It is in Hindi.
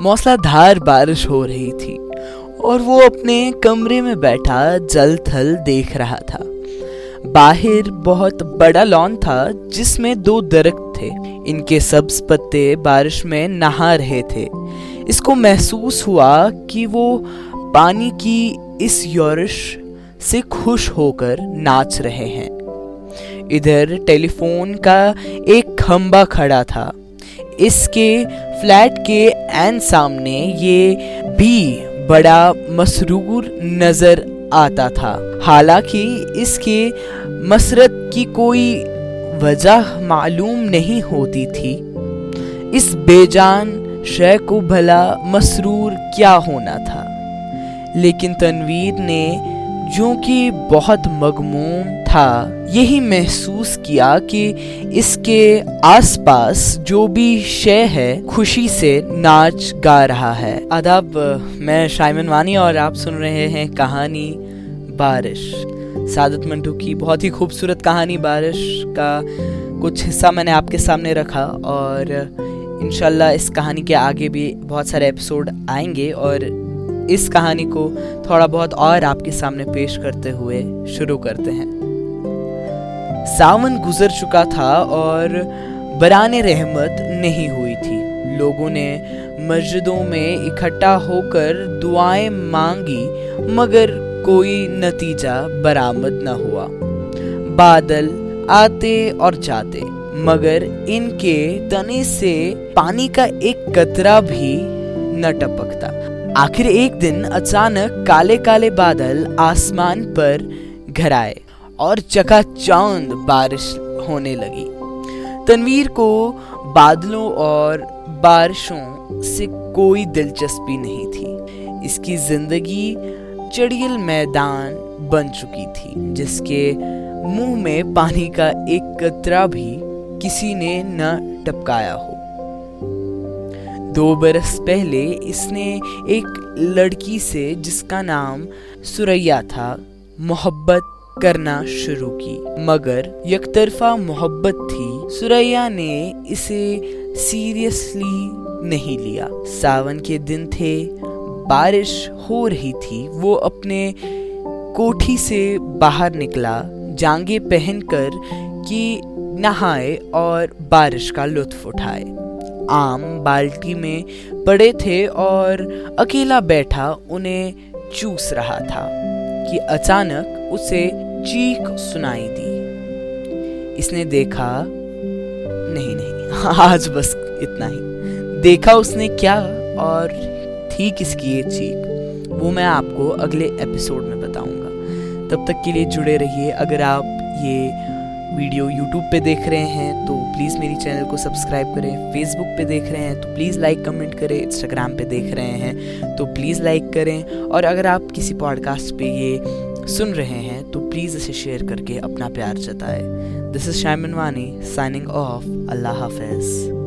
मौसलाधार बारिश हो रही थी और वो अपने कमरे में बैठा जल थल देख रहा था। बाहर बहुत बड़ा लॉन था जिसमें दो दरख्त थे। इनके सब्ज पत्ते बारिश में नहा रहे थे। इसको महसूस हुआ कि वो पानी की इस योरिश से खुश होकर नाच रहे हैं। इधर टेलीफोन का एक खंबा खड़ा था। इसके फ्लैट के एन सामने ये भी बड़ा मसरूर नज़र आता था। हालाँकि इसके मसरत की कोई वजह मालूम नहीं होती थी। इस बेजान शय को भला मसरूर क्या होना था? लेकिन तनवीर ने जो कि बहुत मगमूम था। यही महसूस किया कि इसके आसपास जो भी शय है, खुशी से नाच गा रहा है। आदाब, मैं शाइमन वानी और आप सुन रहे हैं कहानी बारिश। सादत मंटू की बहुत ही खूबसूरत कहानी बारिश का कुछ हिस्सा मैंने आपके सामने रखा और इनशाला इस कहानी के आगे भी बहुत सारे एपिसोड आएँगे और इस कहानी को थोड़ा बहुत और आपके सामने पेश करते हुए शुरू करते हैं। सावन गुजर चुका था और बरान रहमत नहीं हुई थी। लोगों ने मस्जिदों में इकट्ठा होकर दुआएँ मांगी, मगर कोई नतीजा बरामद न हुआ। बादल आते और जाते, मगर इनके तने से पानी का एक कतरा भी न टपकता। आखिर एक दिन अचानक काले काले बादल आसमान पर घर आए और चकाचौंध बारिश होने लगी। तनवीर को बादलों और बारिशों से कोई दिलचस्पी नहीं थी। इसकी ज़िंदगी चड़ियल मैदान बन चुकी थी, जिसके मुँह में पानी का एक कतरा भी किसी ने न टपकाया हो। दो बरस पहले इसने एक लड़की से, जिसका नाम सुरैया था, मोहब्बत करना शुरू की। मगर यकतरफा मोहब्बत थी, सुरैया ने इसे सीरियसली नहीं लिया। सावन के दिन थे, बारिश हो रही थी, वो अपने कोठी से बाहर निकला जांगे पहनकर कि नहाए और बारिश का लुत्फ उठाए। आम बाल्टी में पड़े थे और अकेला बैठा उन्हें चूस रहा था कि अचानक उसे चीख सुनाई दी। इसने देखा, नहीं नहीं, आज बस इतना ही। देखा उसने क्या और थी किसकी ये चीख, वो मैं आपको अगले एपिसोड में बताऊँगा। तब तक के लिए जुड़े रहिए। अगर आप ये वीडियो यूट्यूब पे देख रहे हैं तो प्लीज़ मेरी चैनल को सब्सक्राइब करें। फेसबुक पे देख रहे हैं तो प्लीज़ लाइक कमेंट करें। इंस्टाग्राम पे देख रहे हैं तो प्लीज़ लाइक करें। और अगर आप किसी पॉडकास्ट पे ये सुन रहे हैं तो प्लीज़ इसे शेयर करके अपना प्यार जताएँ। दिस इज़ शायमन वानी साइनिंग ऑफ़ अल्लाह हाफिज़।